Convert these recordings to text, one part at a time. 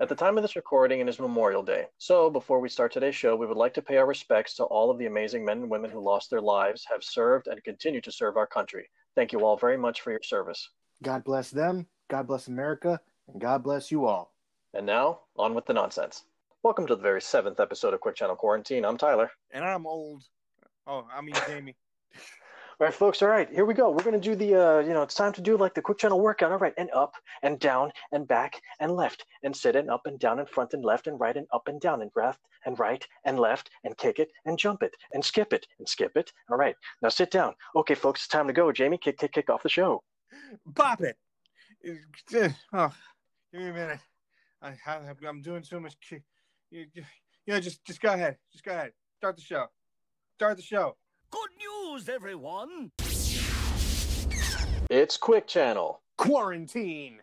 At the time of this recording, it is Memorial Day. So, before we start today's show, we would like to pay our respects to all of the amazing men and women who lost their lives, have served, and continue to serve our country. Thank you all very much for your service. God bless them, God bless America, and God bless you all. And now, on with the nonsense. Welcome to the very seventh episode of Quick Channel Quarantine. I'm Tyler. And I'm old. Oh, I mean Jaime. All right, folks. All right, here we go. We're gonna do the, uh, you know, it's time to do like the quick channel workout. All right, and up and down and back and left and sit and up and down and front and left and right and up and down and left and right and left and kick it and jump it and skip it and skip it. All right, now sit down. Okay, folks, it's time to go. Jaime, kick, kick, kick off the show. Pop it. Oh, give me a minute. I have, I'm doing so much. You know, just just go ahead. Just go ahead. Start the show. Start the show. Good news, everyone! It's Quick Channel. Quarantine.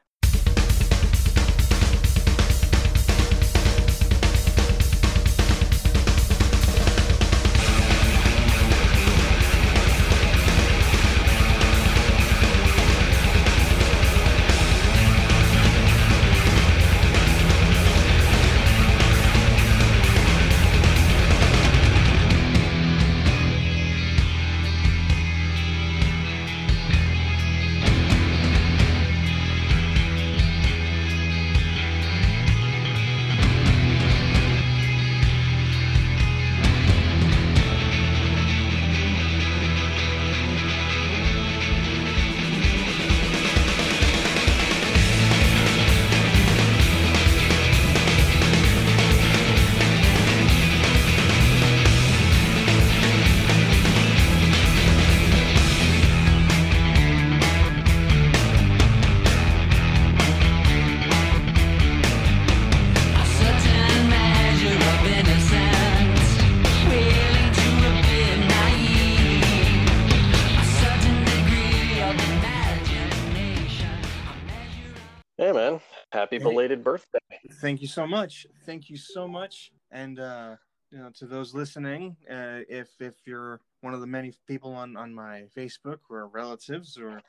Thank you so much. Thank you so much. And uh, you know, to those listening, uh, if if you're one of the many people on on my Facebook who are relatives or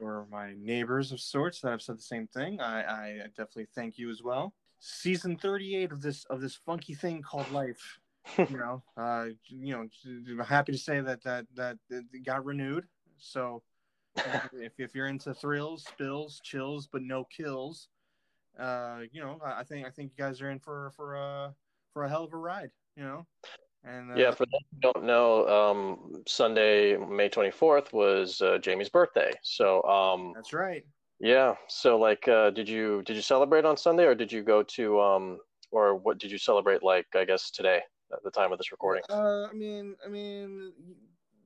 or my neighbors of sorts that have said the same thing, I, I definitely thank you as well. Season 38 of this of this funky thing called life. you know, uh, you know, I'm happy to say that that that it got renewed. So if if you're into thrills, spills, chills, but no kills, uh, you know, I I think I think you guys are in for for a for a hell of a ride. You know, and uh, Yeah, for those who don't know, um, Sunday, May 24th was uh, Jaime's birthday. So, um, that's right. yeah. So, like, uh, did you did you celebrate on Sunday, or did you go to, um, or what did you celebrate? Like, I guess today, at the time of this recording. Uh, I mean, I mean,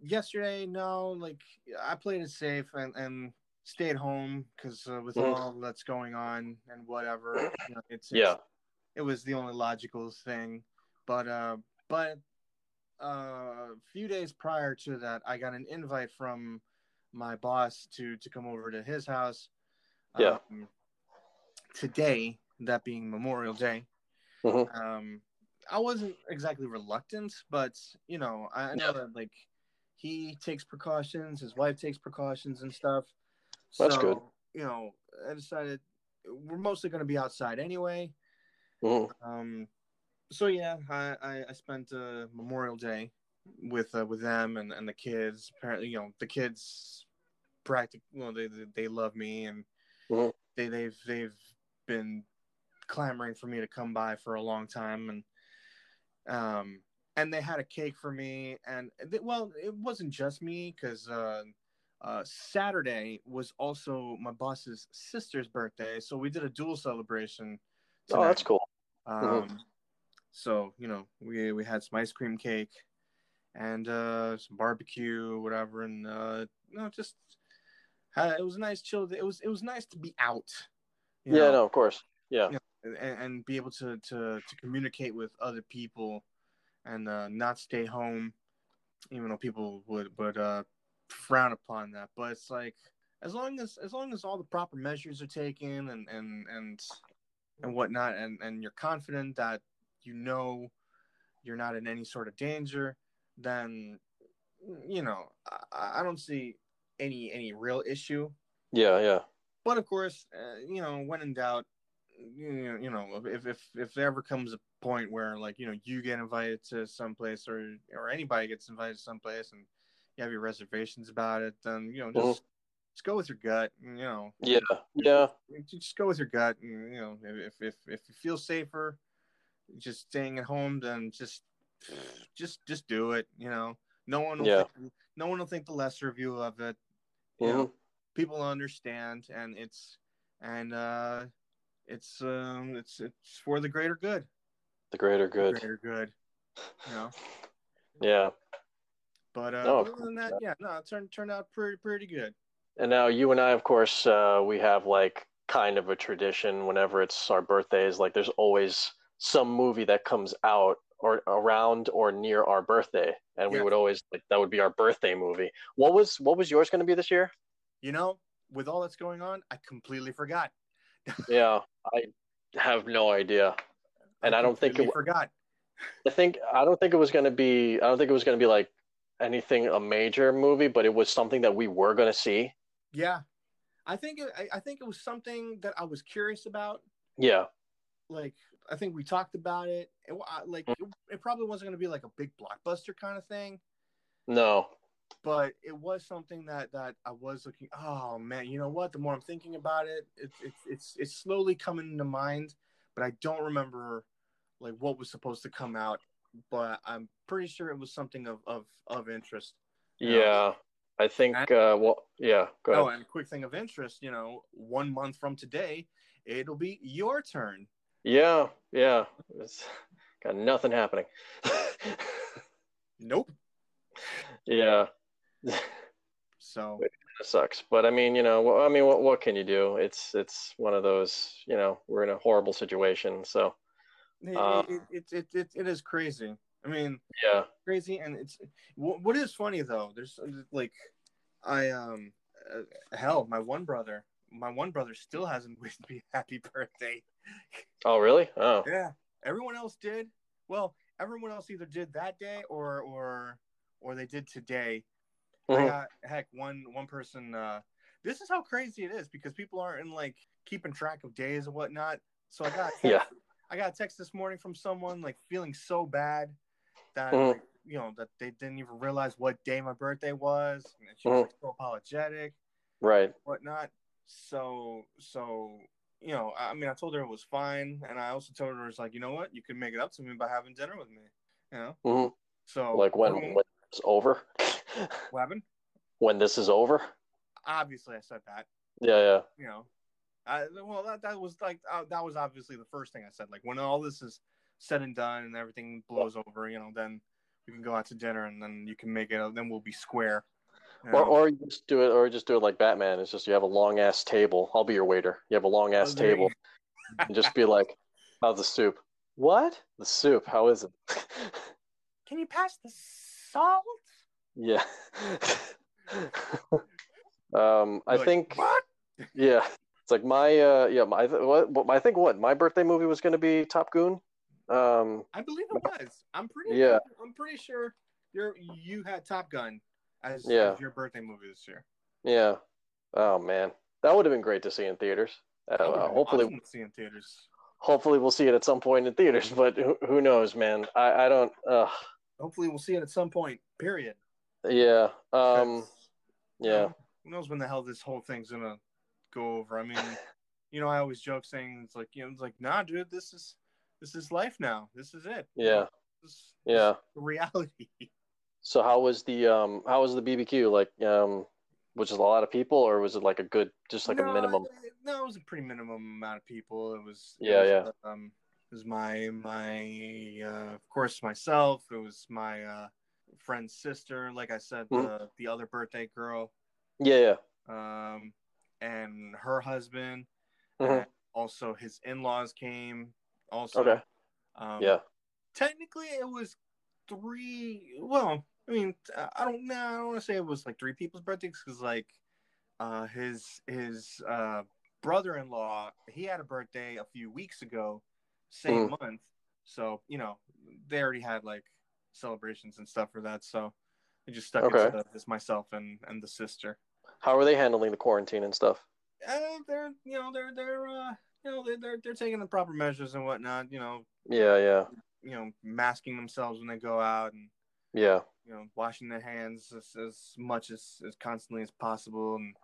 yesterday, no, like I played it safe and and stayed home because uh, with Mhm. all that's going on and whatever, you know, it's, it's Yeah. it was the only logical thing. But uh, but uh, a few days prior to that, I got an invite from my boss to to come over to his house. Yeah. Um, today, that being Memorial Day, Mhm. um, I wasn't exactly reluctant, but you know, I I know Yeah. that like he takes precautions, his wife takes precautions and stuff. That's so, good. You know, I decided we're mostly going to be outside anyway. Mhm. Um, so yeah, I, I, I spent uh, Memorial Day with uh, with them and, and the kids. Apparently, you know, the kids practic well, they they they love me and Mhm. they they've they've been clamoring for me to come by for a long time and um and they had a cake for me and they, well it wasn't just me because uh, uh, Saturday was also my boss's sister's birthday, so we did a dual celebration. Oh, that's cool. Um, so you know, we we had some ice cream cake and uh, some barbecue, whatever, and uh, you know, just uh, it was a nice chill. It was it was nice to be out. Yeah, know, no, of course. Yeah. Yeah. and, and be able to to to communicate with other people and uh, not stay home, even though people would would uh, frown upon that. But it's like as long as as long as all the proper measures are taken and and and and whatnot, and and you're confident that you know you're not in any sort of danger, then you know I, I don't see any any real issue. Yeah, yeah. But of course, uh, you know, when in doubt, you know, you know, if if if there ever comes a point where like you know you get invited to someplace or or anybody gets invited to someplace and you have your reservations about it, then you know just just go with your gut. You know, Yeah, yeah, just go with your gut. And, you know, if if if you feel safer, just staying at home, then just just just do it. You know, no one will Yeah. think, no one will think the lesser of you of it. You know, Mhm. people understand, and it's and uh, it's um it's it's for the greater good. the greater The good. greater good. You know, Yeah. But uh, No, other than that, yeah, no, it turned turned out pretty pretty good. And now you and I, of course, uh, we have like kind of a tradition whenever it's our birthdays. Like there's always some movie that comes out or around or near our birthday, and we would always like that would be our birthday movie. What was what was yours going to be this year? You know, with all that's going on, I completely forgot. Yeah, I have no idea. And I don't think it forgot. I think I don't think it was going to be I don't think it was going to be like anything a major movie, but it was something that we were going to see. Yeah, I think it, I, I think it was something that I was curious about. Yeah. Like I think we talked about it. it like it, it probably wasn't going to be like a big blockbuster kind of thing, No. but it was something that that I was looking. Oh man, you know what? The more I'm thinking about it, it's it's it's it's slowly coming to mind, but I don't remember like what was supposed to come out. But I'm pretty sure it was something of of of interest. Yeah. I think And- uh well yeah, go ahead. Oh, and quick thing of interest, you know, one month from today, it'll be your turn. Yeah, yeah. It's got nothing happening. Nope. yeah. So It sucks. But I mean, you know, I mean, what what can you do? It's it's one of those, you know, we're in a horrible situation. So, it, Uh, it, it, it, it, is crazy. I mean, yeah. crazy, and it's what, what is funny though. There's like, I um, uh, hell, my one brother, my one brother still hasn't wished me happy birthday. Oh, really? Oh. Yeah, everyone else did. Well, everyone else either did that day or or or they did today. I Mhm. got heck one one person. Uh, this is how crazy it is because people aren't in like keeping track of days and whatnot. So I got Yeah. I got a text this morning from someone like feeling so bad that Mhm. like, you know that they didn't even realize what day my birthday was, and she was Mhm. like, so apologetic, Right. whatnot. So so you know, I mean, I told her it was fine, and I also told her it's like, you know what, you can make it up to me by having dinner with me. You know, hmm so Like when when it's over. what happened? when this is over. Obviously, I said that. Yeah, yeah. you know, I, well, that, that was like, uh, that was obviously the first thing I said. Like, when all this is said and done and everything blows over, you know, then we can go out to dinner and then you can make it, then we'll be square. you Or know? or you just do it or just do it like Batman. It's just you have a long ass table. I'll be your waiter. You have a long ass table. and just be like, "How's the soup?" What? The soup? How is it? Can you pass the salt? yeah. um, I Like, think. what? Yeah, like my uh, yeah, my what, what I think what my birthday movie was going to be Top Gun. Um, I believe it was. I'm pretty. Yeah. I'm pretty sure you're you had Top Gun as, Yeah. as your birthday movie this year. yeah. Oh man, that would have been great to see in theaters. Uh, hopefully, awesome see in theaters. hopefully we'll see it at some point in theaters. But who, who knows, man? I I don't. Uh, Hopefully, we'll see it at some point. Period. yeah. Um. you Yeah. know, who knows when the hell this whole thing's gonna go over? I mean, you know, I always joke saying it's like, you know, it's like, nah, dude, this is this is life now. This is it. Yeah. This, Yeah. this reality. So how was the um how was the BBQ? Like um was it a lot of people or was it like a good just like no, a minimum? it- No, it was a pretty minimum amount of people. It was. it Yeah, was, Um, it was my my uh, of course myself. It was my uh, friend's sister. Like I said, Mhm. the the other birthday girl. Yeah, yeah. Um, and her husband. Mhm. And also, his in laws came. Also. Okay. Um, Yeah. technically it was three well i mean i don't know i don't want to say it was like three people's birthdays because like uh his his uh brother-in-law he had a birthday a few weeks ago same month so you know they already had like celebrations and stuff for that so i just stuck Okay. it to just myself and and the sister How are they handling the quarantine and stuff? uh, they're you know they're they're uh you know they- they're they're taking the proper measures and whatnot. You know, Yeah, yeah, you know, masking themselves when they go out and yeah. you know washing their hands as, as much as as constantly as possible and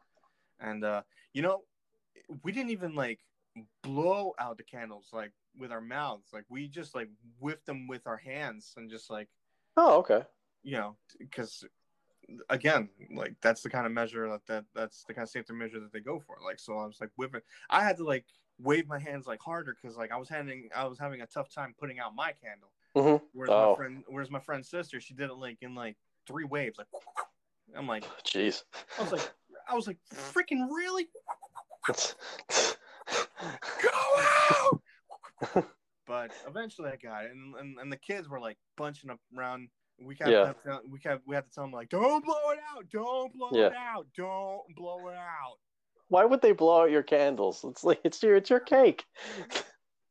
and uh you know we didn't even like blow out the candles like with our mouths like we just like whipped them with our hands and just like Oh, okay. you know because again like that's the kind of measure that, that that's the kind of safety measure that they go for like so i was like whipping i had to like wave my hands like harder because like i was having i was having a tough time putting out my candle Mm-hmm. whereas Oh. my friend whereas my friend's sister she did it like in like three waves like i'm like Jeez. i was like i was like freaking really go out but eventually i got it and, and and the kids were like bunching up around we kept, Yeah. we kept we had to tell them like don't blow it out don't blow Yeah. it out don't blow it out Why would they blow out your candles? It's like it's your it's your cake.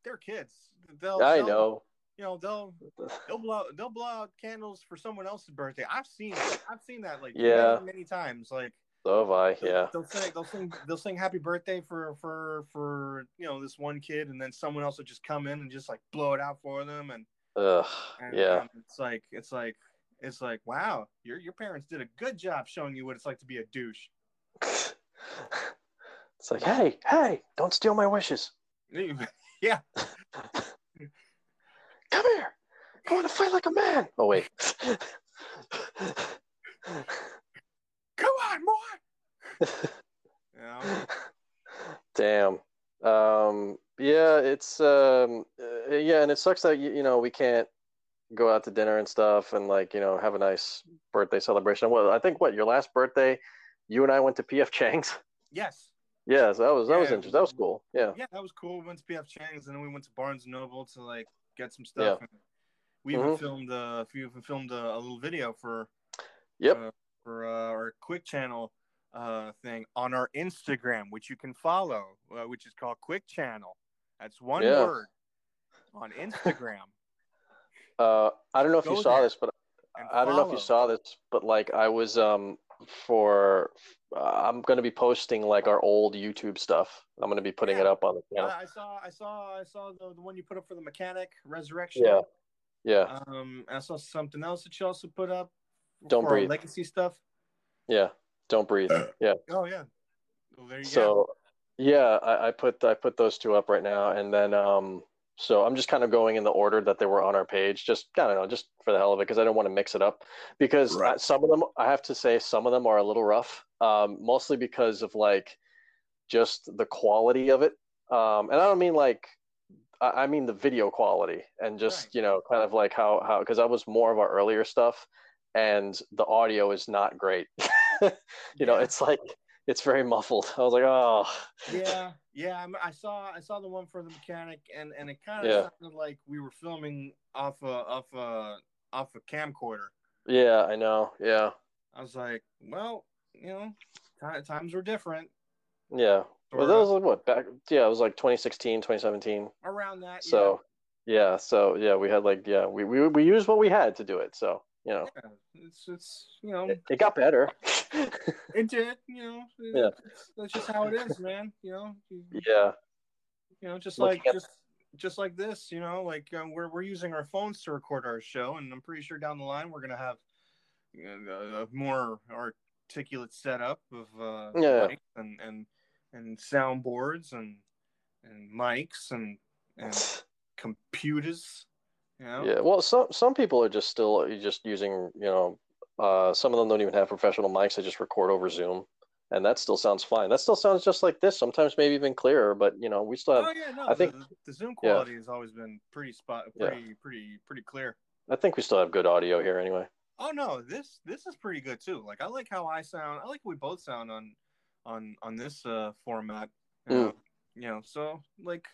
they're kids they'll I they'll- know. you know they'll they'll blow they'll blow out candles for someone else's birthday i've seen i've seen that like Yeah. many, many times like So have I. they'll, Yeah. they'll sing they'll sing they'll sing happy birthday for for for you know this one kid and then someone else will just come in and just like blow it out for them and, Ugh. and Yeah. and it's like it's like it's like wow your your parents did a good job showing you what it's like to be a douche It's like, hey, hey, don't steal my wishes. yeah Come here. I want to fight like a man. Oh wait. come on boy know Damn. Um. Yeah. It's. Um. uh, yeah, and it sucks that you, you know we can't go out to dinner and stuff, and like you know have a nice birthday celebration. Well, I think what your last birthday, you and I went to PF Chang's. yes Yeah, so that was that was interesting. That was cool. Yeah. yeah that was cool we went to pf chang's and then we went to barnes and noble to like get some stuff and we even Mhm. filmed uh we even filmed a, a little video for Yep. uh, for uh, our quick channel uh, thing on our Instagram, which you can follow, uh, which is called Quick Channel. That's one Yeah. word on Instagram. Uh, I don't know if you saw this, but I don't know if you saw this, but like I was um for uh, I'm gonna be posting like our old YouTube stuff. I'm gonna be putting it up on the channel. I, I saw, I saw, I saw the, the one you put up for the mechanic resurrection. Yeah. Yeah, Um, I saw something else that you also put up. Don't breathe. Legacy stuff. yeah. Don't breathe. Yeah. Oh yeah. Well, there you go. Yeah, I, I put I put those two up right now, and then um so I'm just kind of going in the order that they were on our page, just I don't know, just for the hell of it, because I don't want to mix it up. Because Right. some of them, I have to say, some of them are a little rough, um, mostly because of like just the quality of it, um, and I don't mean like I I mean the video quality, and just Right. you know, kind of like how how because that was more of our earlier stuff, and the audio is not great. you know, it's like it's very muffled. I was like, oh. yeah yeah I'm- i saw i saw the one for the mechanic and and it kind of Yeah. sounded like we were filming off a off a off a camcorder Yeah, I know. Yeah, i was like well you know ti times were different yeah. Well, sorta. that was like what back? Yeah, it was like 2016, 2017. around that yeah. So, yeah, so yeah, we had like yeah, we we we used what we had to do it. So you know, yeah, it's it's you know it, it got better. it did you know Yeah. it's- that's just how it is man you know yeah, you know just Looking like at- just just like this you know like um, we're we're using our phones to record our show and i'm pretty sure down the line we're gonna have a, a more articulate setup of uh Yeah. mics and and and soundboards and and mics and and computers you know yeah. Well, some some people are just still just using you know, uh, some of them don't even have professional mics. They just record over Zoom, and that still sounds fine. That still sounds just like this. Sometimes maybe even clearer. But you know, we still have. oh yeah no I think- the, zoom yeah. quality has always been pretty spot Yeah. pretty pretty pretty clear I think we still have good audio here anyway. Oh no, this this is pretty good too. Like I like how I sound. I like we both sound on on on this uh format. You Mm. know, you know so like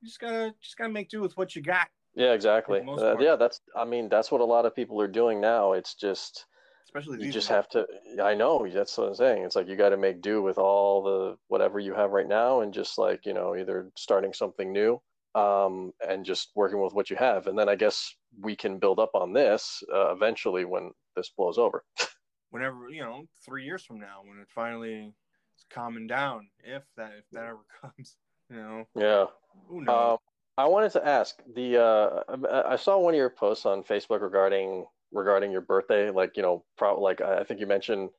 you just gotta just gotta make do with what you got. Yeah, exactly. For the most Uh, yeah, that's. I mean, that's what a lot of people are doing now. It's just Especially you just days. have to. I know that's what I'm saying. It's like you got to make do with all the whatever you have right now, and just like you know, either starting something new, um, and just working with what you have, and then I guess we can build up on this uh, eventually when this blows over. whenever you know three years from now when it finally is calming down, if that if that ever comes. You know, Yeah. who knows? Um, I wanted to ask the uh, I saw one of your posts on Facebook regarding regarding your birthday. Like you know, pro like I think you mentioned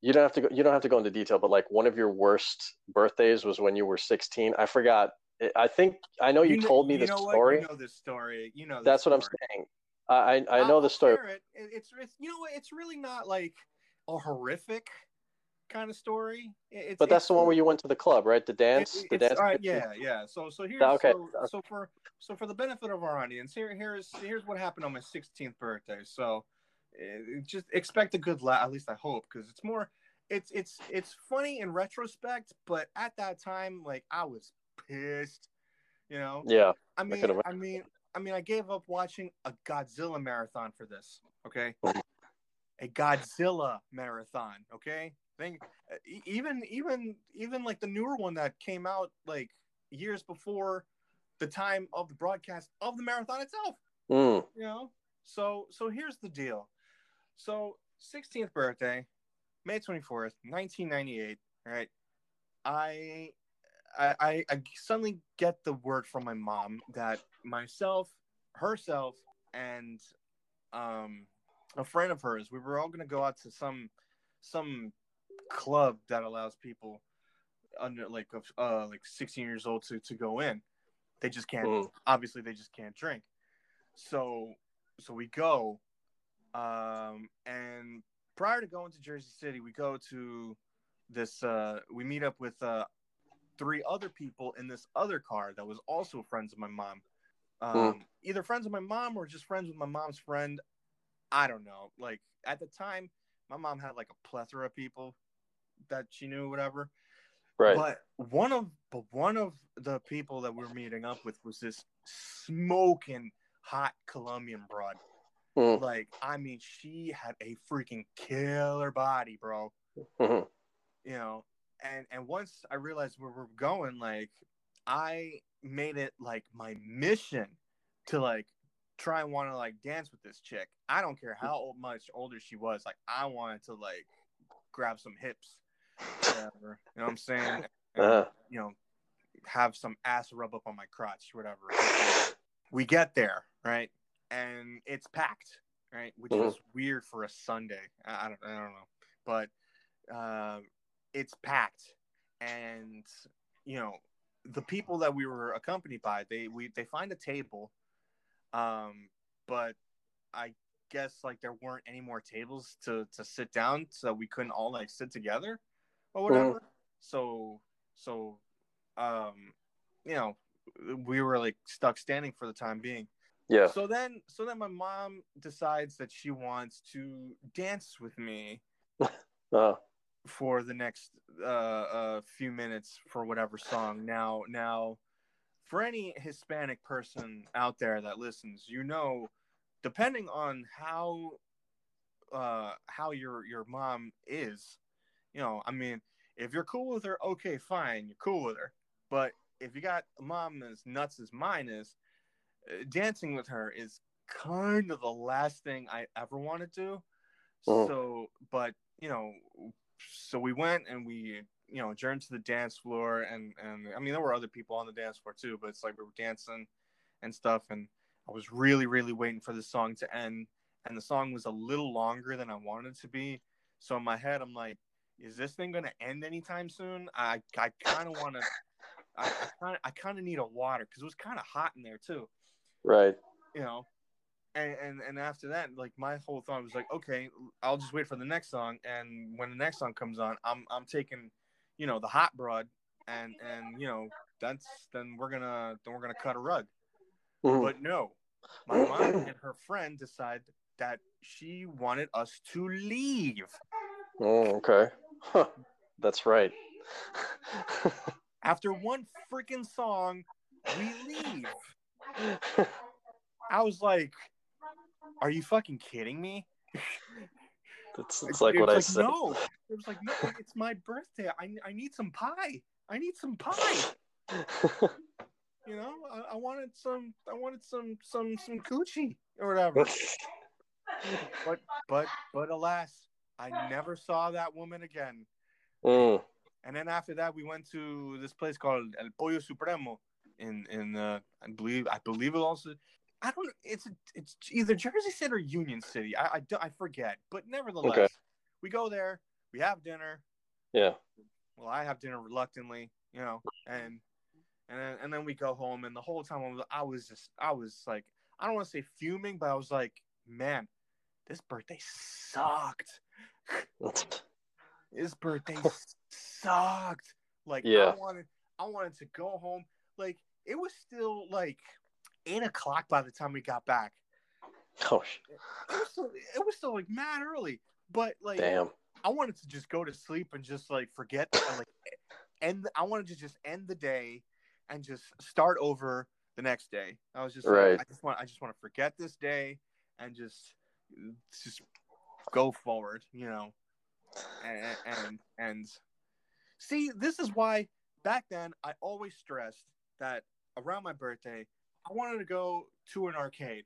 you don't have to go, you don't have to go into detail, but like one of your worst birthdays was when you were 16. I forgot. I think I know you, kn- told me you this story. You know this story. You know. That's what I'm saying. I I, I know I'll- the story. It- It's, it's you know what? It's really not like a horrific kind of story. It's, But that's the one where you went to the club, right? The dance, it- the dance. right, yeah, yeah. So so here's Okay. so, so for so for the benefit of our audience, here here's here's what happened on my 16th birthday. So uh, just expect a good laugh. At least I hope, because it's more. It's it's it's funny in retrospect, but at that time, like I was pissed. You know, Yeah. I mean, could I mean, I mean, I gave up watching a Godzilla marathon for this. Okay, a Godzilla marathon. Okay, thing. e- Even even even like the newer one that came out like years before the time of the broadcast of the marathon itself. Mm. You know, so so here's the deal. So 16th birthday, May 24th, 1998. Right, I I, I, I suddenly get the word from my mom that myself, herself, and um, a friend of hers, we were all going to go out to some some club that allows people under like uh like 16 years old to to go in. They just can't. Mm. Obviously, they just can't drink. So so we go, um, and prior to going to Jersey City, we go to this. Uh, we meet up with uh, three other people in this other car that was also friends of my mom. Um, Either friends of my mom or just friends with my mom's friend. I don't know. Like at the time, my mom had like a plethora of people that she knew, whatever. Right. But one of but one of the people that we were meeting up with was this smoking hot Colombian broad. Mm. Like, I mean, she had a freaking killer body, bro Mhm. you know and and once i realized where we're going like i made it like my mission to like try and want to like dance with this chick i don't care how old, much older she was like i wanted to like grab some hips whatever you know what i'm saying? And, Uh-huh. you know have some ass rub up on my crotch whatever. We get there right? And it's packed right? Which Mhm. is weird for a sunday. I, I don't, I don't know. But uh, it's packed. And you know the people that we were accompanied by they we they find a table um but i guess like there weren't any more tables to to sit down so we couldn't all like sit together or whatever so so um you know we were like stuck standing for the time being Yeah. so then so then my mom decides that she wants to dance with me Uh, for the next uh, uh few minutes for whatever song. Now now for any Hispanic person out there that listens, you know depending on how uh how your your mom is, you know, I mean, if you're cool with her, okay, fine, you're cool with her. But if you got a mom as nuts as mine is, uh, dancing with her is kind of the last thing I ever want to do. Mhm. So, but you know, so we went and we, you know, adjourned to the dance floor, and and I mean there were other people on the dance floor too, but it's like we were dancing and stuff, and I was really really waiting for the song to end, and the song was a little longer than I wanted it to be. So in my head, I'm like, is this thing gonna end anytime soon? I I kind of want to. I kind of I kind of need a water because it was kind of hot in there too right. you know and, and and after that like my whole thought was like okay i'll just wait for the next song and when the next song comes on i'm i'm taking you know the hot broad and and you know that's then we're gonna then we're gonna cut a rug Mhm. but no my mom and her friend decide that she wanted us to leave Oh, okay. Huh. That's right. after one freaking song we leave i was like are you fucking kidding me It's, it's like it what I was said. No, it was like no. It's my birthday. I I need some pie. I need some pie. You know, I, I wanted some. I wanted some some some coochie or whatever. But but but alas, I never saw that woman again. Mm. and then after that, we went to this place called El Pollo Supremo in in uh, I believe I believe it also. I don't. It's it's either Jersey City or Union City. I I, don't- I forget, but nevertheless, Okay. we go there. We have dinner. Yeah. Well, I have dinner reluctantly, you know, and and then, and then we go home, and the whole time I was, I was just I was like I don't want to say fuming, but I was like, man, this birthday sucked. His birthday sucked. Like Yeah. I wanted I wanted to go home. Like it was still like eight o'clock by the time we got back. Oh, sh- It was still, it was still like mad early. But like damn. I wanted to just go to sleep and just like forget and like end I wanted to just end the day and just start over the next day. I was just like, Right. I just want I just want to forget this day and just just go forward, you know. And and and see, this is why back then I always stressed that around my birthday I wanted to go to an arcade.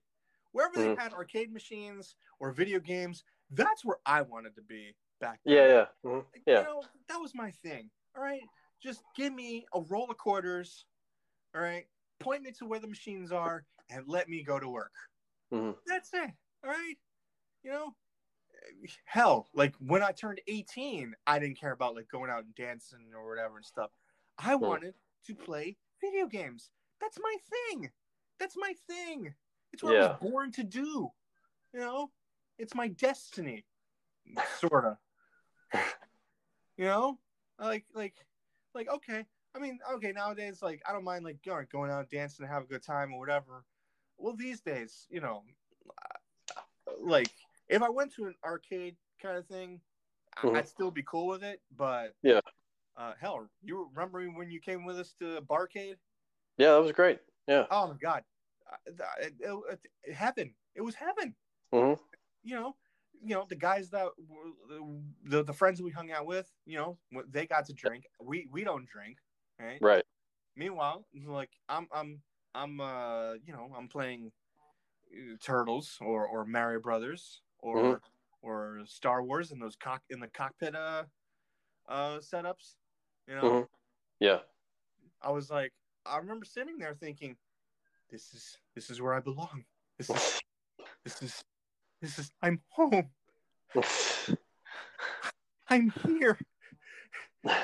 Wherever they Mhm. had arcade machines or video games, that's where I wanted to be back then. Yeah, yeah, mhm, Like, yeah. You know, that was my thing. All right. Just give me a roll of quarters. All right. Point me to where the machines are and let me go to work. Mhm. That's it. All right. You know, hell, like when I turned 18, I didn't care about like going out and dancing or whatever and stuff. I Hmm. wanted to play video games. That's my thing. That's my thing. It's what I was born to do. You know, it's my destiny, sort of. you know, like like like okay. I mean, okay. Nowadays, like I don't mind like all right, going out dancing and have a good time or whatever. Well, these days, you know, like if I went to an arcade kind of thing, Mhm. I'd still be cool with it. But Yeah. uh, hell, you remember when you came with us to Barcade? Yeah, that was great. Yeah. Oh my god, it, it, it- heaven! It was heaven. Mhm. You know, you know the guys that were, the the friends we hung out with. You know, they got to drink. We we don't drink, right? Right. Meanwhile, like I'm I'm I'm uh you know I'm playing uh, Turtles or or Mario Brothers or Mhm. or Star Wars in those cock in the cockpit uh uh setups. You know, Mhm. Yeah. I was like, I remember sitting there thinking, this is this is where I belong. This is this is this is I'm home. I'm here.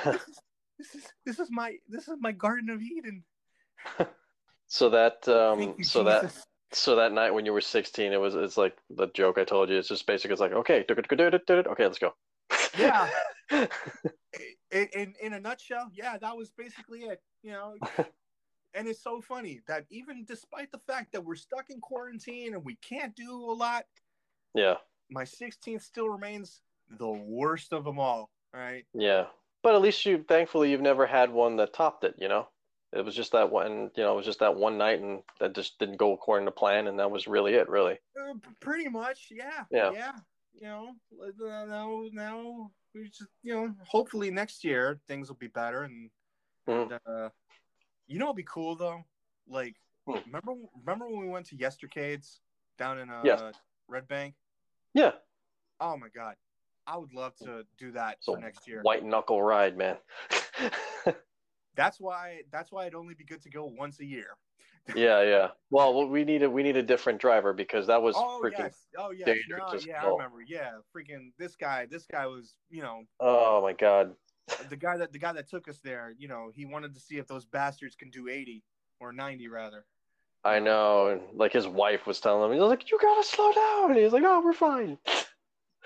This is this is this is my this is my Garden of Eden. so that um you, so that Jesus. So that night when you were 16 it was it's like the joke I told you it's just basically it's like okay okay let's go. Yeah. in, in in a nutshell, yeah, that was basically it. You know, and it's so funny that even despite the fact that we're stuck in quarantine and we can't do a lot, Yeah. my 16th still remains the worst of them all. All right. Yeah. But at least you thankfully you've never had one that topped it, you know? It was just that one, you know, it was just that one night and that just didn't go according to plan and that was really it, really. Uh, pretty much, yeah. Yeah. Yeah. You know, uh, now, now we just, you know, hopefully next year things will be better. And, Mhm. and uh, you know, it'd be cool though. Like, Hmm. remember, remember when we went to Yestercades down in uh, Yeah. Red Bank? Yeah. Oh my God. I would love to do that So for next year. White knuckle ride, man. That's why, that's why it'd only be good to go once a year. yeah, yeah. Well, we need a we need a different driver because that was Oh freaking yes, oh yes, dangerous no, yeah, I remember. Yeah, freaking this guy. This guy was, you know, Oh my god. Uh, the guy that the guy that took us there, you know, he wanted to see if those bastards can do 80 or 90 rather. I know. And like his wife was telling him, he was like, You gotta slow down. And he's like, Oh, we're fine.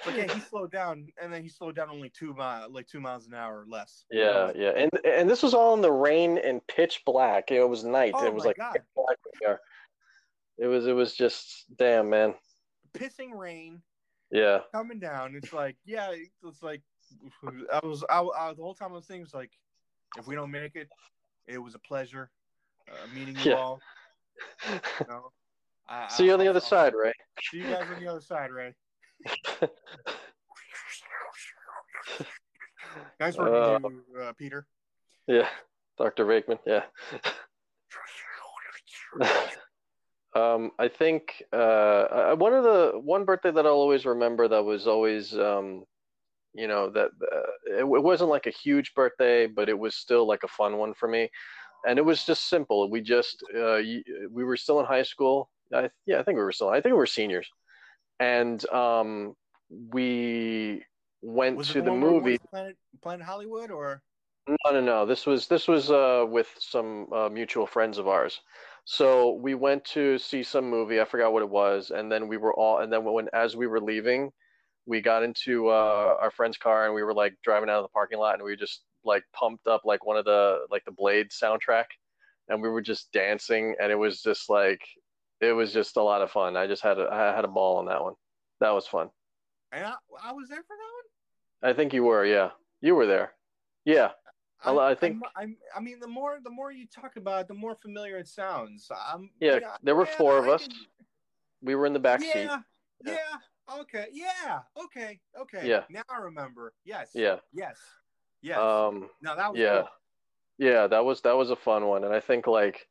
But yeah, he slowed down, and then he slowed down only two mile, like two miles an hour or less. Yeah, yeah. And and this was all in the rain and pitch black. It was night. Oh it was like. It was it was just damn man. Pissing rain Yeah. coming down. It's like, yeah, it's like I was, I, I the whole time I was thinking, it's like, if we don't make it, it was a pleasure uh, meeting you Yeah. all. You know? I, See you on the other side, Ray. See you guys on the other side, Ray. Nice working Uh, you, uh, Peter. Yeah. Dr. Rakeman, yeah. um, I think uh, uh, one of the one birthday that I'll always remember that was always um, you know that uh, it, it wasn't like a huge birthday, but it was still like a fun one for me, and it was just simple. We just uh, we were still in high school. I, yeah, I think we were still. I think we were seniors, and um, we went Was to the one where we went movie. Planet Planet Hollywood or No, no, no. This was this was uh, with some uh, mutual friends of ours. So we went to see some movie. I forgot what it was, and then we were all. And then when as we were leaving, we got into uh, our friend's car, and we were like driving out of the parking lot, and we just like pumped up like one of the like the Blade soundtrack, and we were just dancing, and it was just like it was just a lot of fun. I just had a, I had a ball on that one. That was fun. and I, I was there for that one. I think you were, yeah, you were there. Yeah, I- I think- I'm, i mean the more the more you talk about it, the more familiar it sounds. I'm, yeah. There were yeah, four of I us. can- We were in the back seat. yeah, Yeah. yeah, okay, yeah, okay, okay. Yeah. Now I remember. Yes. Yeah. Yes. Yes. Um, no, that was yeah. cool. yeah, that was that was a fun one, and I think like,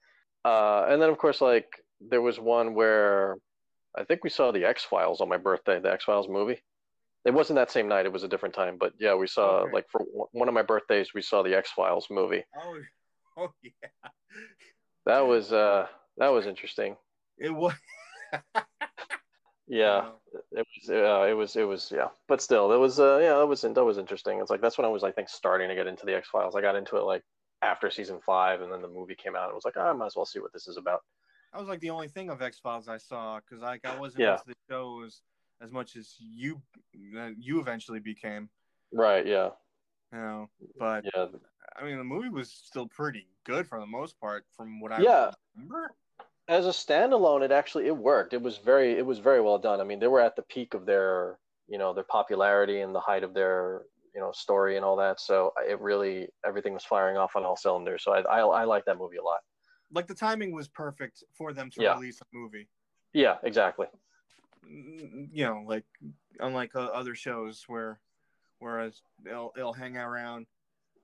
uh, and then of course like there was one where I think we saw the X Files on my birthday, the X Files movie. It wasn't that same night; it was a different time. But yeah, we saw Okay. like for one- one of my birthdays, we saw the X Files movie. Oh, oh yeah. That was uh that was interesting. It was. Yeah, it was uh, it was it was yeah, but still, it was uh yeah, that was that was interesting. It's like that's when I was I think starting to get into the X Files. I got into it like after season five, and then the movie came out. and was like, "Ah, I might as well see what this is about. That was like the only thing of X Files I saw because like I wasn't Yeah. into the shows as much as you uh, you eventually became. Right? Yeah. You know, but Yeah. I mean the movie was still pretty good for the most part from what I Yeah. remember. as a standalone it actually it worked it was very it was very well done i mean they were at the peak of their you know their popularity and the height of their you know story and all that so it really everything was firing off on all cylinders so i i, I like that movie a lot Like the timing was perfect for them to Yeah. release a movie. yeah exactly Mm, You know, like unlike uh, other shows where, whereas they'll they'll hang around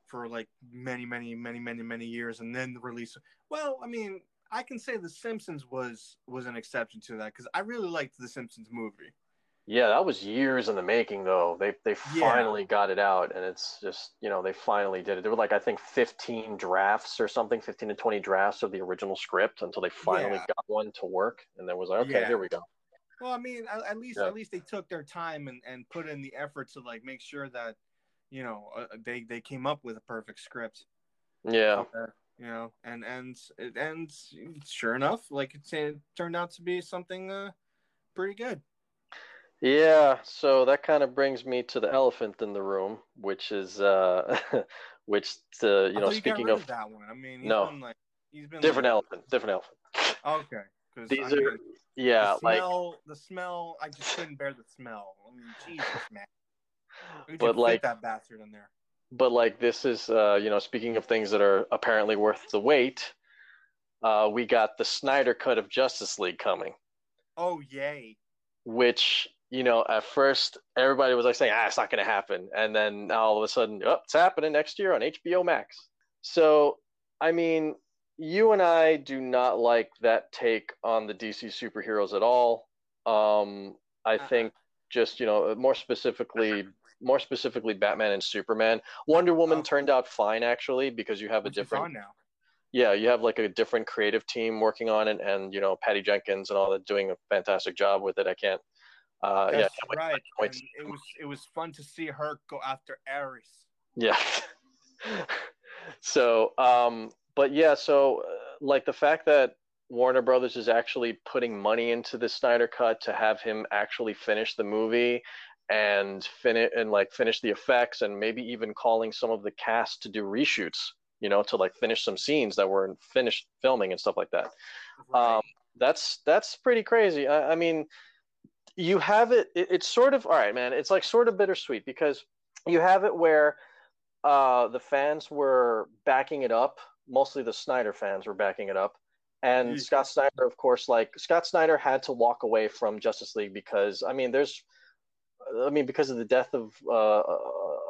for like many many many many many years and then release. Well, I mean, I can say The Simpsons was was an exception to that because I really liked The Simpsons movie. Yeah that was years in the making though they they Yeah. finally got it out and it's just you know they finally did it there were like i think 15 drafts or something 15 to 20 drafts of the original script until they finally Yeah. got one to work and then was like okay Yeah. here we go Well, I mean, at, at least at least they took their time and, and put in the effort to like make sure that you know uh, they they came up with a perfect script. yeah Uh, you know, and and and sure enough, like it, it turned out to be something uh, pretty good. Yeah, so that kind of brings me to the elephant in the room, which is uh which uh, you know thought speaking of of that one. I mean, he's No. been like he's been different like, elephant, different elephant. Okay, These I are mean, yeah, the like smell, the smell. I just couldn't bear the smell. I mean, Jesus, man. Who'd But, like- that bastard in there. but like this is uh you know speaking of things that are apparently worth the wait, uh we got the Snyder cut of Justice League coming, Oh yay! which you know at first everybody was like saying ah it's not going to happen, and then all of a sudden oh it's happening next year on HBO Max. So I mean you and I do not like that take on the DC superheroes at all. Um, I Uh-uh. think just you know more specifically, more specifically, Batman and Superman. Wonder Woman Oh. turned out fine actually because you have a Which different now. yeah you have like a different creative team working on it, and you know Patty Jenkins and all that doing a fantastic job with it. I can't. Uh, yeah, That's can't wait- right. wait it was it was fun to see her go after Ares. Yeah. so, um, but yeah, so uh, like the fact that Warner Brothers is actually putting money into the Snyder cut to have him actually finish the movie and finish and like finish the effects and maybe even calling some of the cast to do reshoots, you know, to like finish some scenes that were finished filming and stuff like that. Um, that's that's pretty crazy. I, I mean, you have it, it. It's sort of all right, man. It's like sort of bittersweet because you have it where uh, the fans were backing it up. Mostly the Snyder fans were backing it up, and Yeesh. Scott Snyder, of course, like Scott Snyder had to walk away from Justice League because I mean, there's, I mean, because of the death of uh,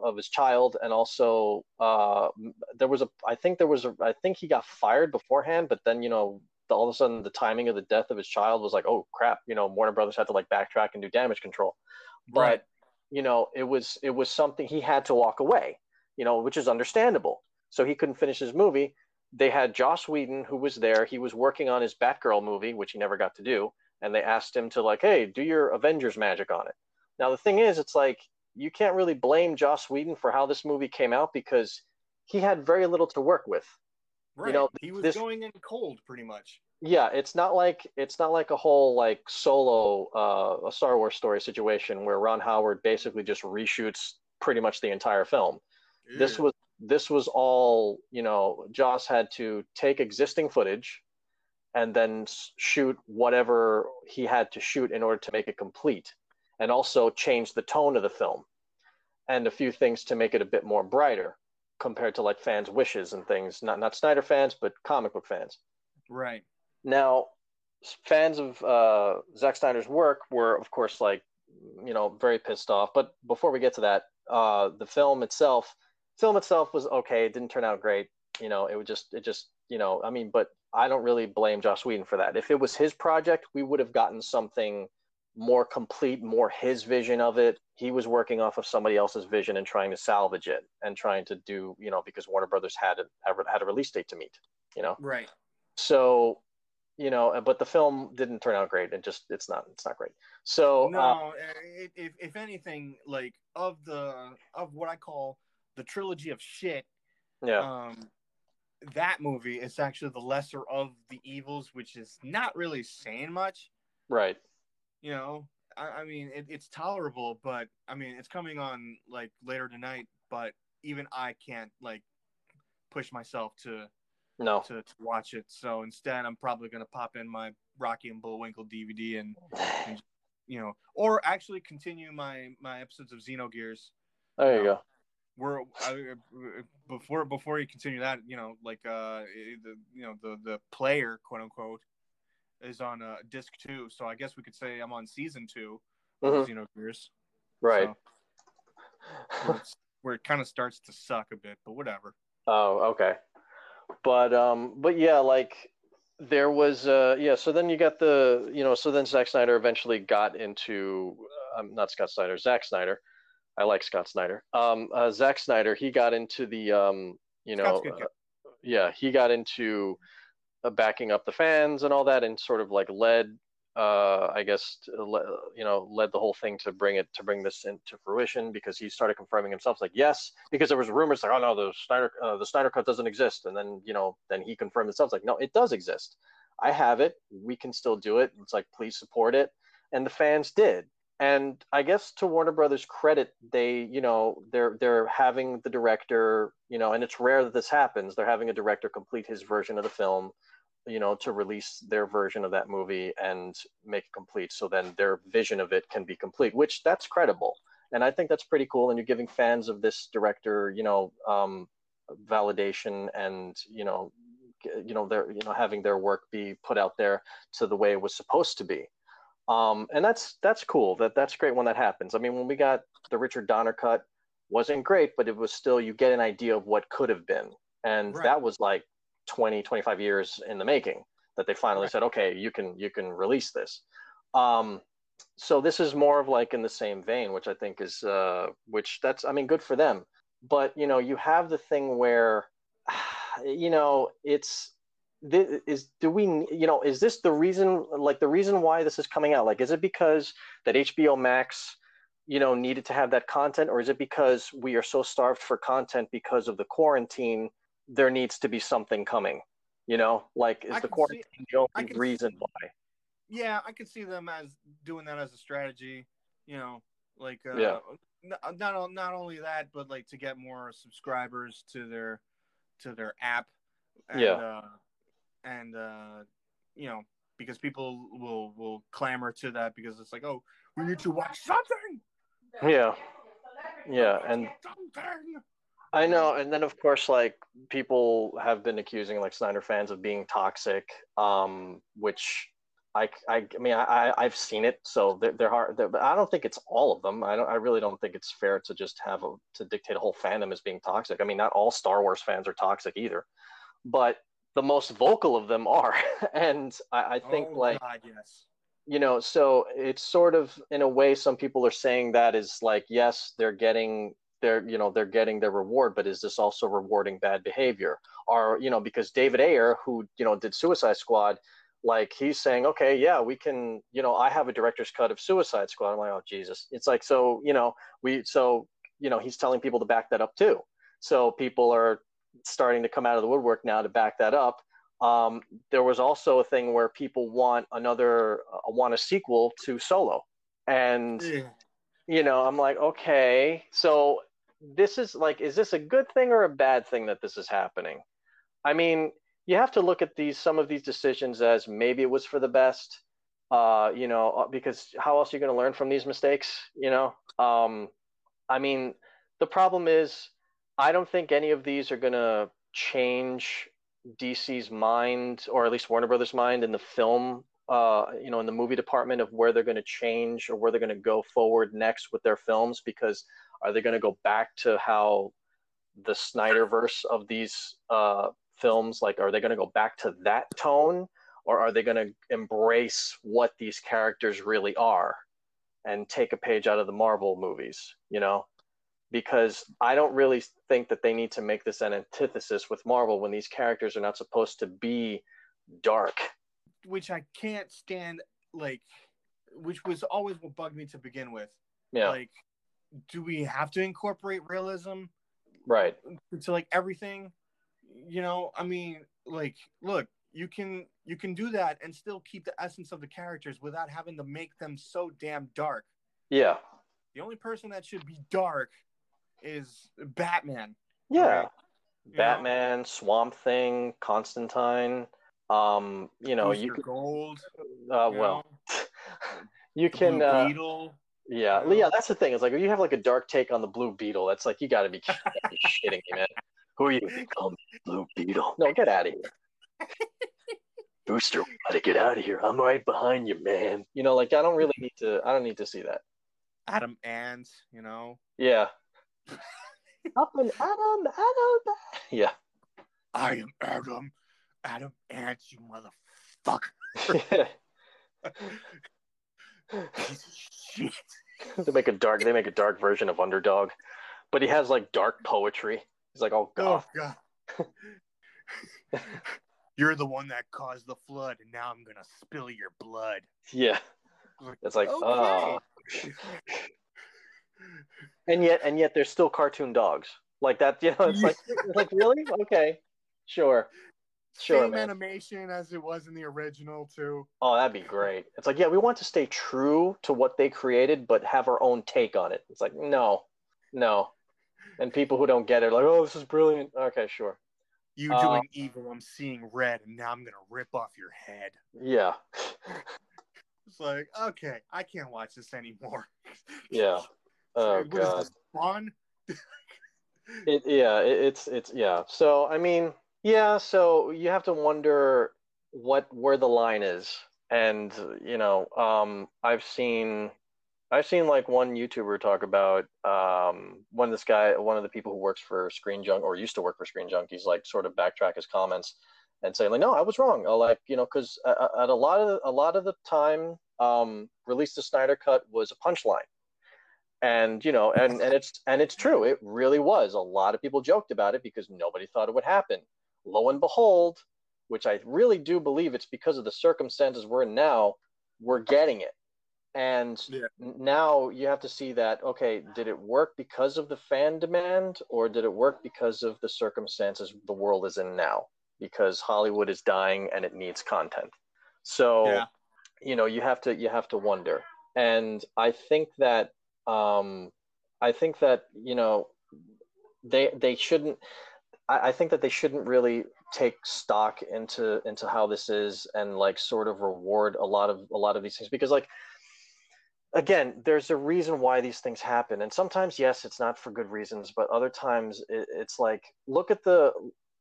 of his child, and also uh, there was a, I think there was a, I think he got fired beforehand, but then you know all of a sudden the timing of the death of his child was like, oh crap, you know, Warner Brothers had to like backtrack and do damage control. But Right. you know, it was it was something he had to walk away, you know, which is understandable. So he couldn't finish his movie. They had Joss Whedon who was there. He was working on his Batgirl movie, which he never got to do, and they asked him to like, "Hey, do your Avengers magic on it." Now the thing is, it's like you can't really blame Joss Whedon for how this movie came out because he had very little to work with. Right. know, he was this- going in cold pretty much. Yeah, it's not like it's not like a whole like solo uh, a Star Wars story situation where Ron Howard basically just reshoots pretty much the entire film. This was this was all you know. Joss had to take existing footage and then shoot whatever he had to shoot in order to make it complete, and also change the tone of the film and a few things to make it a bit more brighter compared to like fans' wishes and things. Not not Snyder fans, but comic book fans. right. Now, fans of uh, Zack Snyder's work were, of course, like you know, very pissed off. But before we get to that, uh, the film itself, film itself was okay. It didn't turn out great. You know, it would just, it just, you know, I mean, but I don't really blame Joss Whedon for that. If it was his project, we would have gotten something more complete, more his vision of it. He was working off of somebody else's vision and trying to salvage it and trying to do, you know, because Warner Brothers had a, had a release date to meet. You know, Right. so you know but the film didn't turn out great it just it's not it's not great so no, uh, if if anything, like of the of what I call the trilogy of shit, yeah um, that movie is actually the lesser of the evils, which is not really saying much. right You know, I, I mean, it, it's tolerable, but I mean, it's coming on like later tonight. But even I can't like push myself to no to, to watch it. So instead, I'm probably gonna pop in my Rocky and Bullwinkle DVD and you know, or actually continue my my episodes of Xenogears. there you go We're I, before before you continue that, you know, like uh, the you know the the player quote unquote is on uh, disc two. So I guess we could say I'm on season two of Mhm. Xenogears. right So, where, it kind of starts to suck a bit, but whatever. oh okay but um but yeah like there was uh yeah so then you got the you know so then Zack Snyder eventually got into um, not Scott Snyder Zack Snyder I like Scott Snyder um uh, Zack Snyder he got into the um you know Scott's good guy. uh, yeah he got into uh, backing up the fans and all that and sort of like led uh i guess le- you know led the whole thing to bring it to bring this into fruition because he started confirming himself like yes because there was rumors like oh no the snyder uh, the snyder cut doesn't exist. And then you know then he confirmed himself like no it does exist. I have it. We can still do it. It's like please support it. And the fans did. And i guess to warner brothers credit they you know they're they're having the director you know and it's rare that this happens. They're having a director complete his version of the film you know to release their version of that movie and make it complete. So then their vision of it can be complete which that's credible. And i think that's pretty cool. And you're giving fans of this director you know um, validation and you know you know their you know having their work be put out there to the way it was supposed to be. Um, and that's that's cool. That that's great when that happens. I mean when we got the richard donner cut wasn't great but it was still you get an idea of what could have been. And Right. that was like 20 25 years in the making that they finally Right. said okay you can you can release this. Um so this is more of like in the same vein which i think is uh which that's i mean good for them. But you know you have the thing where you know it's thi- is do we you know is this the reason like the reason why this is coming out? Like is it because that hbo max you know needed to have that content or is it because we are so starved for content because of the quarantine there needs to be something coming you know like is the can see- quarantine the only reason see- why yeah, I could see them as doing that as a strategy. You know, like uh, Yeah. n- not not only that, but like to get more subscribers to their to their app. And, Yeah. Uh, and uh, you know, because people will will clamor to that because it's like, oh, we need to watch something. yeah yeah and something. I know, and then of course, like people have been accusing like Snyder fans of being toxic, um, which I, I, I mean, I, I've seen it, so hard. They're, but I don't think it's all of them. I don't, I really don't think it's fair to just have a to dictate a whole fandom as being toxic. I mean, not all Star Wars fans are toxic either, but the most vocal of them are, and I, I think oh, like God, yes. you know so it's sort of in a way some people are saying that is like yes they're getting their you know they're getting their reward but is this also rewarding bad behavior? Or you know because david ayer who you know did suicide squad like he's saying okay yeah we can you know i have a director's cut of suicide squad. I'm like oh jesus. It's like so you know we so you know he's telling people to back that up too. So people are starting to come out of the woodwork now to back that up. Um, there was also a thing where people want another uh, want a sequel to Solo, and you know I'm like, okay, so this is like, is this a good thing or a bad thing that this is happening? I mean, you have to look at these some of these decisions as maybe it was for the best, uh, you know, uh, because how else are you going to learn from these mistakes? You know, um, I mean, the problem is, I don't think any of these are going to change DC's mind, or at least Warner Brothers' mind, in the film, uh, you know, in the movie department of where they're going to change or where they're going to go forward next with their films. Because are they going to go back to how the Snyderverse of these uh, films, like, are they going to go back to that tone, or are they going to embrace what these characters really are and take a page out of the Marvel movies? You know, because I don't really think that they need to make this an antithesis with Marvel when these characters are not supposed to be dark. which I can't stand. Like, which was always what bugged me to begin with. Yeah, Like, do we have to incorporate realism right. to like everything? You know, I mean, like, look, you can you can do that and still keep the essence of the characters without having to make them so damn dark. Yeah, The only person that should be dark is Batman. yeah. Right. You know, Batman, Swamp Thing, Constantine. Um, you know, you Booster Gold. uh, you well, know, you the can, uh, Beetle. Yeah, you yeah. That's the thing. It's like if you have like a dark take on the Blue Beetle, that's like you got to be shitting me, man. Who are you? They call me Blue Beetle. No, get out of here. Booster, we gotta get out of here. I'm right behind you, man. You know, like I don't really need to. I don't need to see that. Adam Ant. You know, Yeah. Up and Adam, Adam. Yeah. I am Adam. Adam Ant, you motherfucker. Piece of shit. They make a dark. They make a dark version of Underdog, but he has like dark poetry. He's like, oh god. Oh god. You're the one that caused the flood, and now I'm gonna spill your blood. Yeah. It's like, Okay. oh. And yet, and yet, there's still cartoon dogs like that. You know, it's like, it's like really? Okay, sure, sure, Same man. animation as it was in the original too. Oh, that'd be great. It's like, yeah, we want to stay true to what they created, but have our own take on it. It's like, no, no. And people who don't get it, are like, oh, this is brilliant. Okay, sure. You Uh, doing evil, I'm seeing red, and now I'm gonna rip off your head. Yeah, It's like, okay, I can't watch this anymore. yeah. Oh What is god. this, fun? It, yeah, it, it's it's yeah. So I mean, yeah. So you have to wonder what where the line is, and you know, um, I've seen, I've seen like one YouTuber talk about um, when this guy, one of the people who works for Screen Junk or used to work for Screen Junkies, like sort of backtrack his comments and say like, no, I was wrong. Uh, Like you know, because at a lot of a lot of the time, um, release the Snyder cut was a punchline and you know and and it's and it's true it really was a lot of people joked about it because nobody thought it would happen lo and behold which i really do believe it's because of the circumstances we're in now we're getting it and Yeah. now you have to see that okay did it work because of the fan demand or did it work because of the circumstances the world is in now because hollywood is dying and it needs content so Yeah. you know you have to you have to wonder and i think that um i think that you know they they shouldn't I, I think that they shouldn't really take stock into into how this is and like sort of reward a lot of a lot of these things because like again there's a reason why these things happen. And sometimes yes it's not for good reasons but other times it, it's like look at the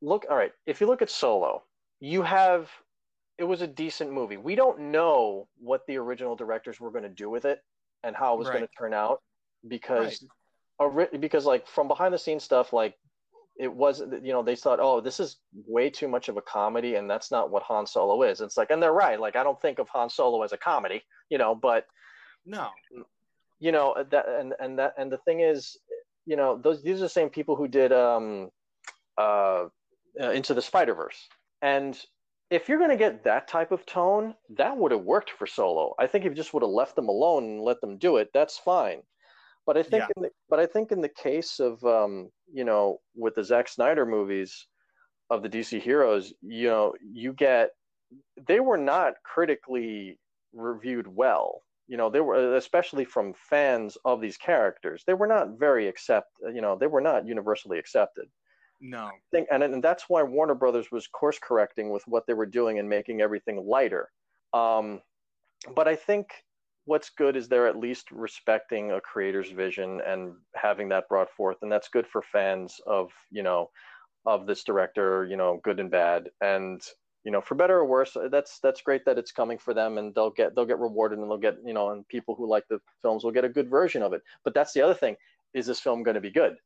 look all right if you look at solo you have it was a decent movie. We don't know what the original directors were going to do with it and how it was Right. going to turn out because ori- because like from behind the scenes stuff like it wasn't. You know, they thought, oh, this is way too much of a comedy, and that's not what Han Solo is. It's like, and they're right. Like, I don't think of Han Solo as a comedy. You know, but No. you know that and and that and the thing is you know those these are the same people who did um uh uh, into the spider verse and if you're going to get that type of tone that would have worked for solo i think if you just would have left them alone and let them do it that's fine but i think Yeah. in the, but i think in the case of um you know with the Zack snyder movies of the dc heroes you know you get they were not critically reviewed well you know they were especially from fans of these characters they were not very accept you know they were not universally accepted No. think and, and that's why warner brothers was course correcting with what they were doing and making everything lighter um, but i think what's good is they're at least respecting a creator's vision and having that brought forth and that's good for fans of you know of this director you know good and bad. And you know for better or worse that's that's great that it's coming for them and they'll get they'll get rewarded and they'll get you know and people who like the films will get a good version of it. But that's the other thing. Is this film going to be good?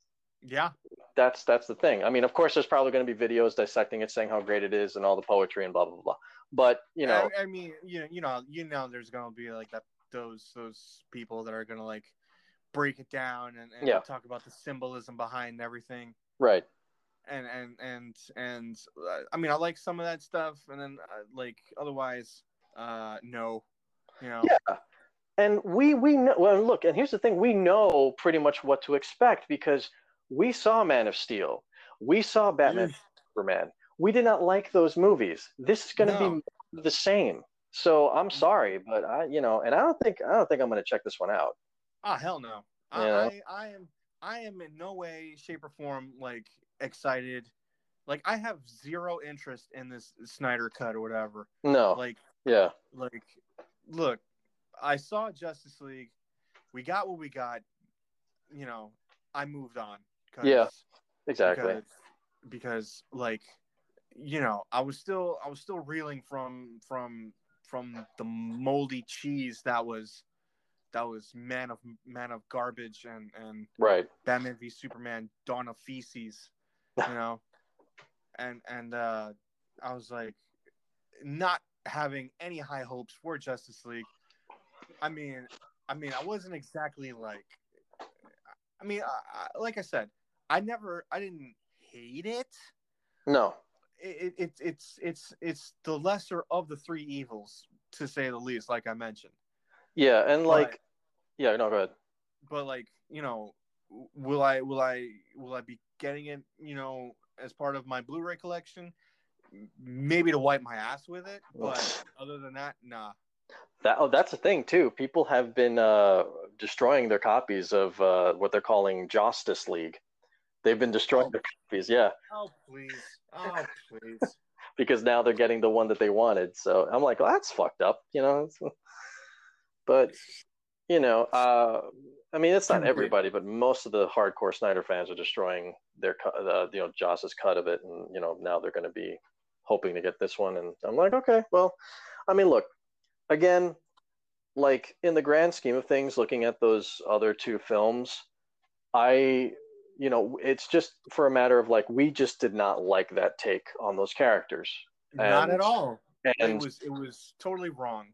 Yeah. that's that's the thing. I mean of course there's probably going to be videos dissecting it saying how great it is and all the poetry and blah blah blah. But you know I, I mean, you know, you know, you know, there's gonna be like that those those people that are gonna like break it down and, and Yeah. talk about the symbolism behind everything. right And and and and uh, I mean, I like some of that stuff, and then uh, like otherwise, uh, no, you know. yeah and we we know well look and here's the thing we know pretty much what to expect because we saw man of steel we saw batman superman we did not like those movies this is going to No. be the same so i'm sorry but i you know and i don't think i don't think i'm going to check this one out Ah, hell no. I. I, I am I am in no way, shape, or form like excited. Like I have zero interest in this Snyder cut or whatever. no Like yeah like look, I saw Justice League. We got what we got. You know, I moved on. Yeah, exactly Because, because like you know, I was still I was still reeling from from from the moldy cheese that was that was man of man of garbage and and right Batman v Superman Dawn of Feces, you know, and and uh, I was like, not having any high hopes for Justice League. I mean, I mean, I wasn't exactly like, I mean, I, I, like I said, I never, I didn't hate it. no It, it. It's it's it's the lesser of the three evils, to say the least. Like I mentioned. yeah and like But- yeah no go ahead but like you know will i will i will i be getting it you know as part of my blu-ray collection maybe to wipe my ass with it but other than that nah That oh, that's the thing too. People have been uh, destroying their copies of uh, what they're calling Justice League. They've been destroying Oh. their copies, yeah, oh please oh please because now they're getting the one that they wanted. So I'm like, well, that's fucked up, you know. But you know, uh, I mean, it's not everybody, but most of the hardcore Snyder fans are destroying their the you know Joss's cut of it, and you know now they're going to be hoping to get this one. And I'm like, okay, well, I mean, look, again, like in the grand scheme of things, looking at those other two films, I, you know, it's just for a matter of like we just did not like that take on those characters, not at all and it was it was totally wrong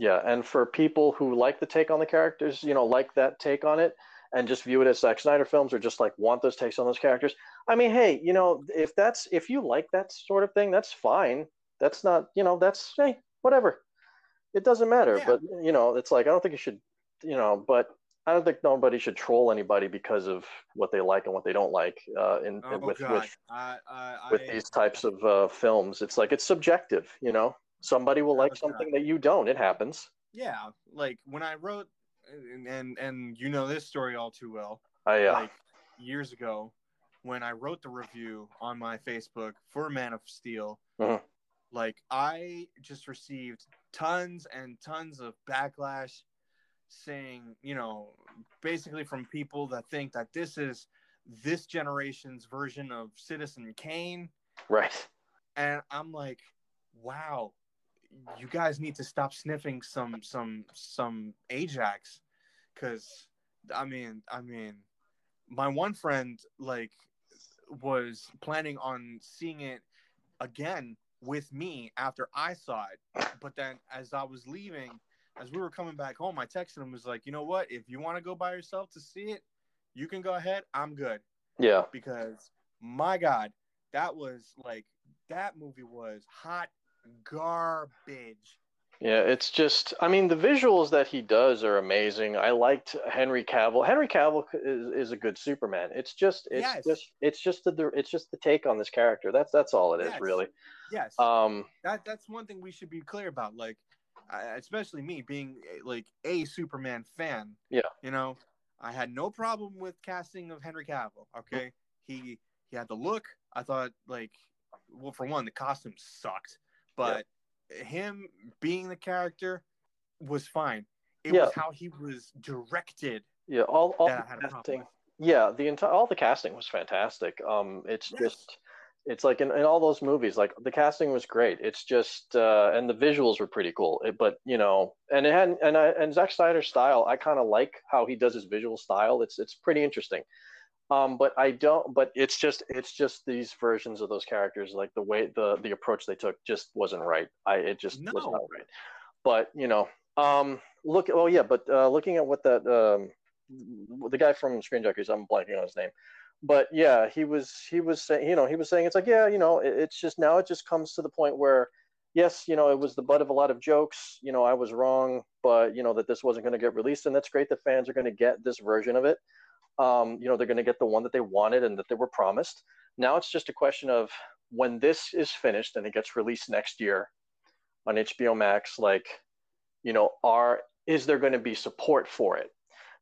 yeah, and for people who like the take on the characters, you know, like that take on it, and just view it as Zack Snyder films, or just like want those takes on those characters. I mean, hey, you know, if that's if you like that sort of thing, that's fine. That's not, you know, that's hey, whatever. It doesn't matter. Yeah. But you know, it's like I don't think you should, you know, but I don't think nobody should troll anybody because of what they like and what they don't like. Uh, in oh with god with I, I, with I, these types of uh, films, it's like it's subjective. You know, somebody will like something that you don't. It happens. yeah like when i wrote and and, and you know this story all too well I uh, like years ago when I wrote the review on my Facebook for Man of Steel. Mhm. Like I just received tons and tons of backlash saying, you know, basically from people that think that this is this generation's version of Citizen Kane right. and I'm like, wow, you guys need to stop sniffing some some some Ajax, because I mean, I mean, my one friend like was planning on seeing it again with me after I saw it. But then as I was leaving, as we were coming back home, I texted him was like, you know what? If you want to go by yourself to see it, you can go ahead. I'm good Yeah. because my God, that was like that movie was hot garbage. Yeah, it's just, I mean, the visuals that he does are amazing. I liked Henry Cavill. Henry Cavill is, is a good Superman. It's just, it's Yes. just, it's just the, it's just the take on this character. That's, that's all it is, Yes. really. Yes, Um, that that's one thing we should be clear about. Like, especially me being like a Superman fan. Yeah. you know, I had no problem with casting of Henry Cavill. Okay, he he had the look. I thought like, well, for one, the costume sucked, but him being the character was fine. It Yeah. was how he was directed yeah, all, all that the I had a problem casting, yeah, the entire, all the casting was fantastic. Um, it's Yes. just, it's like in, in all those movies, like the casting was great. It's just, uh, and the visuals were pretty cool. It, but you know, and it had, and I, and Zack Snyder's style, I kind of like how he does his visual style. It's, it's pretty interesting. Um, but I don't. But it's just it's just these versions of those characters, like the way the the approach they took just wasn't right. I it just was not right. But you know, um, look. Oh yeah. But uh, looking at what that um, the guy from Screen Junkies, I'm blanking on his name. But yeah, he was he was saying you know he was saying it's like yeah you know it, it's just now it just comes to the point where yes you know it was the butt of a lot of jokes you know I was wrong but you know that this wasn't going to get released and that's great the fans are going to get this version of it. Um, you know they're going to get the one that they wanted and that they were promised. Now it's just a question of when this is finished and it gets released next year on hbo max like you know are is there going to be support for it?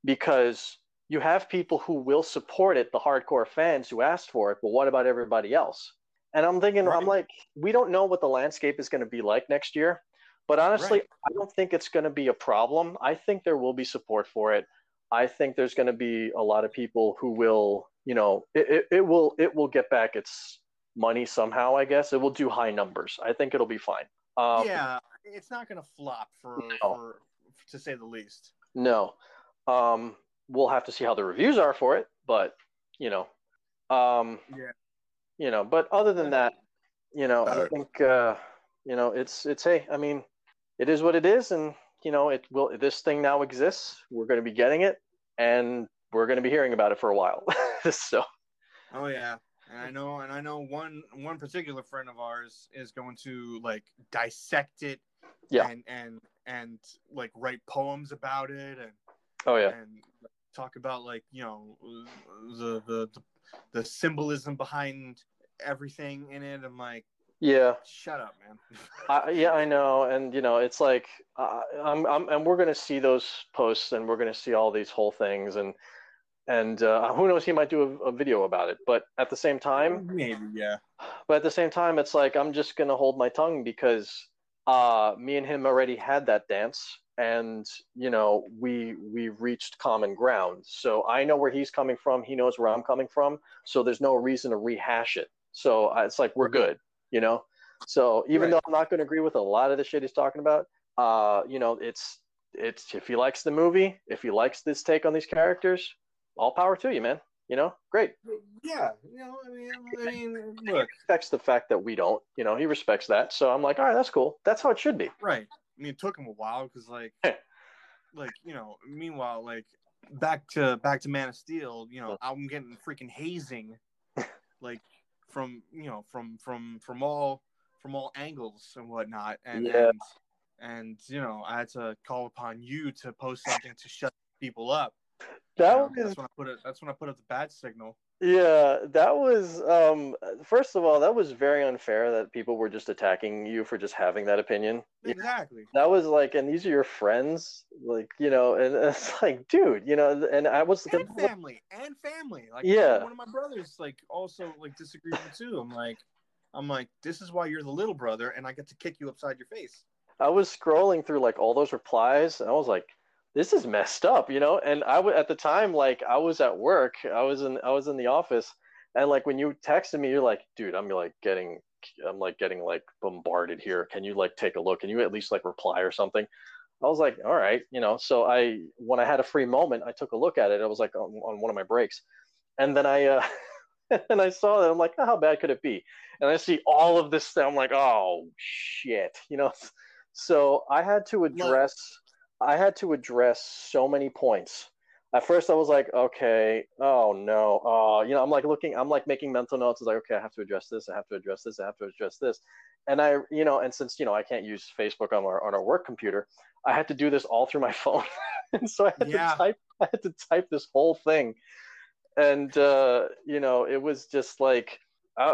Because you have people who will support it the hardcore fans who asked for it but what about everybody else and i'm thinking i'm like we don't know what the landscape is going to be like next year but honestly Right. i don't think it's going to be a problem i think there will be support for it I think there's going to be a lot of people who will, you know, it, it, it will it will get back its money somehow. I guess it will do high numbers. I think it'll be fine. Um, yeah, it's not gonna flop for, No. for to say the least. No, um, we'll have to see how the reviews are for it, but you know, um, Yeah. you know, but other than that, you know, I Uh, think uh, you know, it's it's hey, I mean, it is what it is, and you know, it will. This thing now exists. We're going to be getting it, and we're going to be hearing about it for a while. so. Oh yeah, and I know, and I know one one particular friend of ours is going to like dissect it, Yeah. and and and like write poems about it, and Oh yeah. and talk about like you know the the the, the symbolism behind everything in it. I'm like, Yeah. shut up, man. I, yeah, I know, and you know, it's like uh, I'm, I'm, and we're gonna see those posts, and we're gonna see all these whole things, and and uh, who knows, he might do a, a video about it. But at the same time, maybe yeah. but at the same time, it's like I'm just gonna hold my tongue because uh, me and him already had that dance, and you know, we we reached common ground. So I know where he's coming from. He knows where I'm coming from. So there's no reason to rehash it. So uh, it's like we're good, you know. So even Right. though I'm not going to agree with a lot of the shit he's talking about, uh, you know, it's it's if he likes the movie, if he likes this take on these characters, all power to you, man. You know, great. Yeah, you know, I mean, I mean, He respects the fact that we don't. You know, he respects that. So I'm like, all right, that's cool. That's how it should be. right. I mean, it took him a while because, like, like you know, meanwhile, like back to back to Man of Steel, you know, I'm getting freaking hazing, like from you know from from from all from all angles and whatnot, and Yeah. and and you know, I had to call upon you to post something to shut people up. You That know, was that's when I put it. That's when I put up the bat signal. Yeah, that was um first of all, that was very unfair that people were just attacking you for just having that opinion. Exactly. That was like and these are your friends, like, you know, and it's like, dude, you know, and I was and family and family like Yeah. one of my brothers like also like disagreed with too i'm like i'm like this is why you're the little brother and i get to kick you upside your face I was scrolling through like all those replies and I was like, this is messed up, you know? And I w- at the time like I was at work, I was in I was in the office and like when you texted me, you're like, dude, I'm like getting I'm like getting like bombarded here. Can you like take a look? Can you at least like reply or something? I was like, all right, you know. So I, when I had a free moment, I took a look at it. I was like on, on one of my breaks, and then I, uh, and I saw that. I'm like, oh, how bad could it be? And I see all of this stuff. I'm like, oh shit, you know. So I had to address. I had to address so many points. At first, I was like, okay, oh no, oh, you know, I'm like looking, I'm like making mental notes. It's like, okay, I have to address this. I have to address this. I have to address this. And I, you know, and since you know I can't use Facebook on our on our work computer, I had to do this all through my phone. and so I had Yeah. to type. I had to type this whole thing and uh, you know it was just like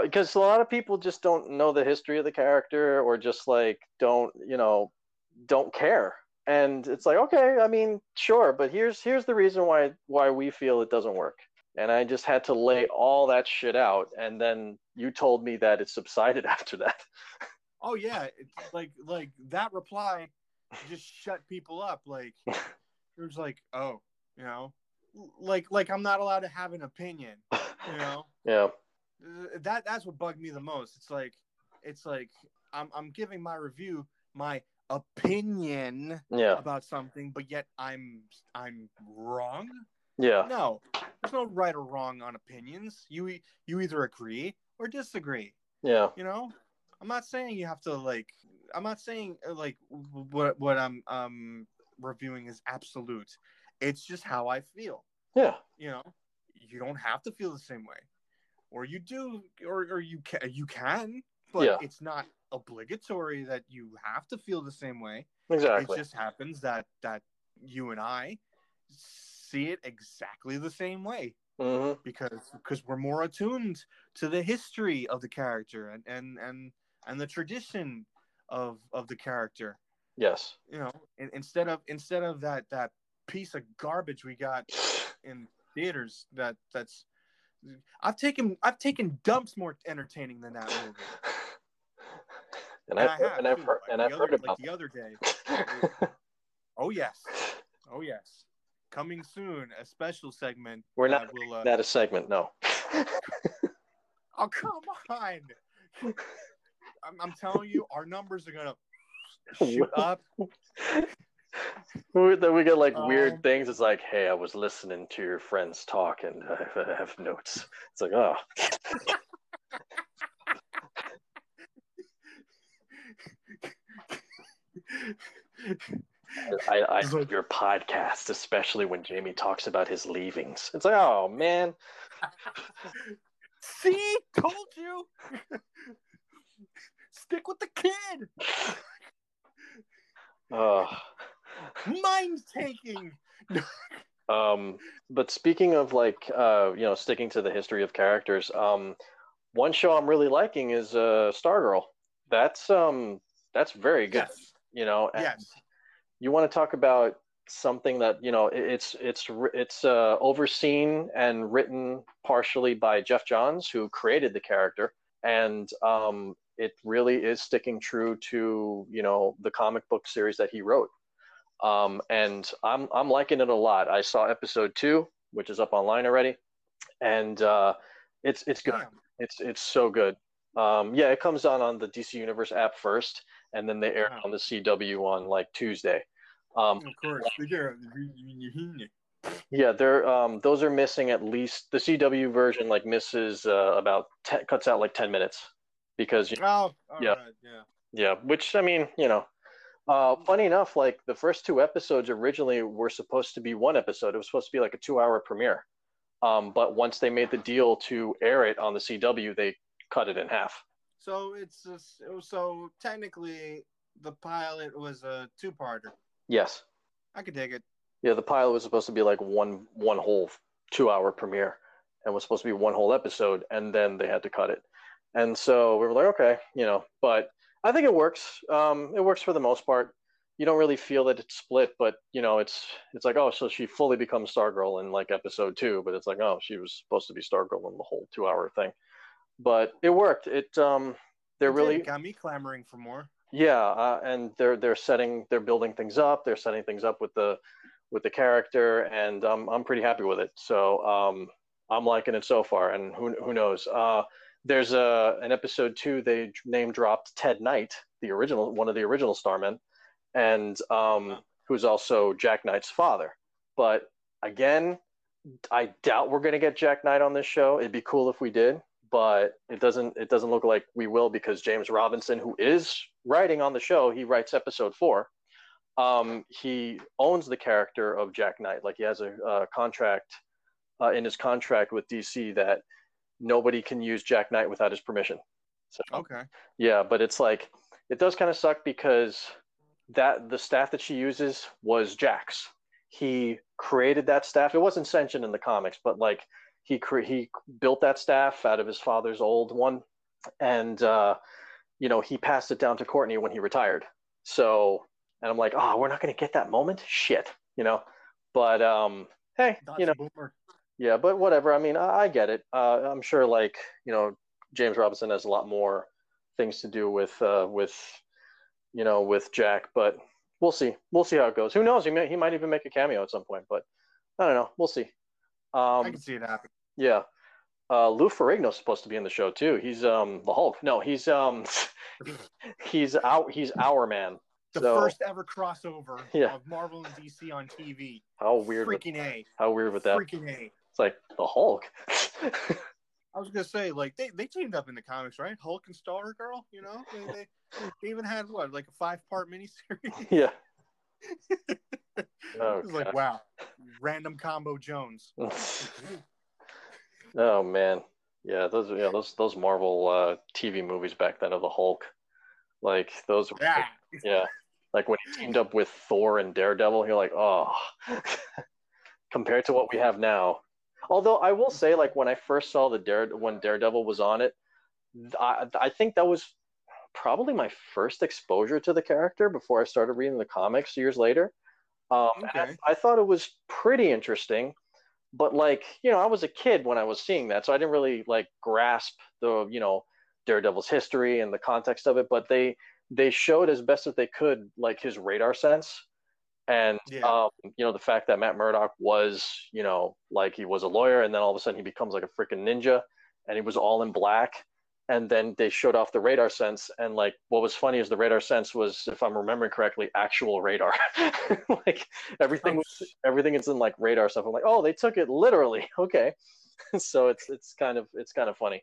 because a lot of people just don't know the history of the character or just like don't you know don't care and it's like okay i mean sure but here's here's the reason why why we feel it doesn't work and i just had to lay all that shit out and then you told me that it subsided after that Oh yeah, it's like like that reply just shut people up. Like it was like, oh, you know, like like I'm not allowed to have an opinion. You know, yeah that that's what bugged me the most. It's like it's like I'm I'm giving my review my opinion yeah about something, but yet I'm I'm wrong. yeah No, there's no right or wrong on opinions. You you either agree or disagree. yeah You know, I'm not saying you have to like. I'm not saying uh, like what what I'm um reviewing is absolute. It's just how I feel. yeah You know, you don't have to feel the same way, or you do, or or you can you can, but Yeah. it's not obligatory that you have to feel the same way. exactly It just happens that that you and I see it exactly the same way hmm because because we're more attuned to the history of the character and and and, and the tradition of of the character yes you know in, instead of instead of that that piece of garbage we got in theaters that that's I've taken I've taken dumps more entertaining than that movie. and, And I've, I have, and I've too, heard like and I've other, heard like about the other day. Oh yes, oh yes, coming soon. A special segment. We're not will. Uh, that a segment no oh come on! I'm, I'm telling you, our numbers are gonna shoot up. We- then we get like Um, weird things. It's like, hey, I was listening to your friends talk and I have notes. It's like, oh, I, I like- love your podcast, especially when Jaime talks about his leavings. It's like, oh man, See, told you. Stick with the kid. oh. Mind taking. Um, but speaking of like, uh, you know, sticking to the history of characters, um, one show I'm really liking is uh, Stargirl. That's um, that's very good. Yes. You know, Yes. you want to talk about something that you know it's it's it's uh, overseen and written partially by Geoff Johns, who created the character, and um, it really is sticking true to you know the comic book series that he wrote. Um, and I'm I'm liking it a lot. I saw episode two, which is up online already, and uh, it's it's good. Damn. It's it's so good. Um, yeah, it comes on on the DC Universe app first, and then they air Wow. on the CW on like Tuesday. Um, Of course. Yeah, they're um, those are missing at least the CW version like misses uh, about 10, cuts out like ten minutes because you Oh, all Yeah. right, yeah. yeah, which I mean you know, uh, funny enough, like the first two episodes originally were supposed to be one episode. It was supposed to be like a two-hour premiere, um, but once they made the deal to air it on the CW, they cut it in half. So it's just, so technically the pilot was a two-parter. Yes. I could take it. Yeah, the pilot was supposed to be like one one whole two hour premiere and was supposed to be one whole episode and then they had to cut it. And so we were like, okay, you know, but I think it works. Um, it works for the most part. You don't really feel that it's split, but you know, it's it's like, oh, so she fully becomes Stargirl in like episode two, but it's like, oh, she was supposed to be Stargirl in the whole two hour thing. But it worked. It um they're It really got me clamoring for more. yeah, uh, and they're they're setting they're building things up. They're setting things up with the with the character, and um, I'm pretty happy with it. So um, I'm liking it so far, and who who knows? Uh, there's a an episode two. They name dropped Ted Knight, the original one of the original Starmen, and um, who's also Jack Knight's father. But again, I doubt we're gonna get Jack Knight on this show. It'd be cool if we did, but it doesn't. It doesn't look like we will because James Robinson, who is writing on the show, he writes episode four. Um, he owns the character of Jack Knight. Like he has a, uh contract uh, in his contract with DC that nobody can use Jack Knight without his permission. So Okay. yeah, but it's like it does kind of suck because that the staff that she uses was Jack's. He created that staff. It wasn't sentient in the comics, but like he cre- he built that staff out of his father's old one, and uh, you know he passed it down to Courtney when he retired. So and I'm like, oh, we're not gonna get that moment. Shit, you know. But um, hey, That's you know, yeah, but whatever. I mean, I, I get it. Uh, I'm sure, like you know, James Robinson has a lot more things to do with uh, with you know with Jack, but we'll see. We'll see how it goes. Who knows? He may, he might even make a cameo at some point, but I don't know. We'll see. I Um, can see it happen. yeah. Uh, Lou Ferrigno's supposed to be in the show too. He's um the Hulk. No, he's um he's out. He's our man. The so first ever crossover Yeah. of Marvel and DC on TV. how weird. With, Freaking A. how weird with that? Freaking A. It's like the Hulk. I was gonna say, like they, they teamed up in the comics, right? Hulk and Star Girl, you know, they, they, they even had what, like a five part miniseries. yeah. Oh, like, wow, random combo Jones. oh man, yeah, those yeah those those Marvel uh, TV movies back then of the Hulk, like those were Yeah, yeah, like when he teamed up with Thor and Daredevil, you're like, oh, compared to what we have now. Although I will say, like when I first saw the Dare when Daredevil was on it, I I think that was probably my first exposure to the character before I started reading the comics years later. Um, and I, I thought it was pretty interesting, but like you know, I was a kid when I was seeing that, so I didn't really like grasp the you know Daredevil's history and the context of it. But they they showed as best as they could like his radar sense, and Yeah. um, you know the fact that Matt Murdock was you know like he was a lawyer, and then all of a sudden he becomes like a freaking ninja, and he was all in black. And then they showed off the radar sense, and like what was funny is the radar sense was, if I'm remembering correctly, actual radar. like everything oh, was everything is in like radar stuff. I'm like, oh, they took it literally. Okay, so it's it's kind of it's kind of funny.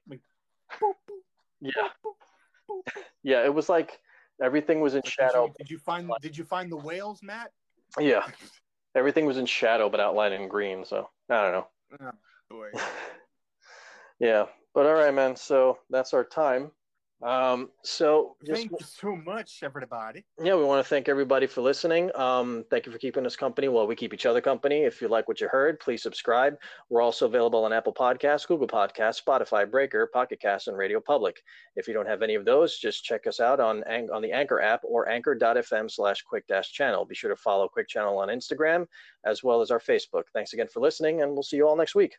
Yeah, yeah. It was like everything was in Did shadow. you, did you find did you find the whales, Matt? Yeah, everything was in shadow, but outlined in green. So I don't know. Oh, boy. Yeah, but all right, man. So that's our time. Um, so just Thank you so much, everybody. yeah, we want to thank everybody for listening. Um, thank you for keeping us company while we keep each other company. If you like what you heard, please subscribe. We're also available on Apple Podcasts, Google Podcasts, Spotify, Breaker, Pocket Casts, and Radio Public. If you don't have any of those, just check us out on on the Anchor app or anchor.fm slash quick dash channel. Be sure to follow Quick Channel on Instagram as well as our Facebook. Thanks again for listening, and we'll see you all next week.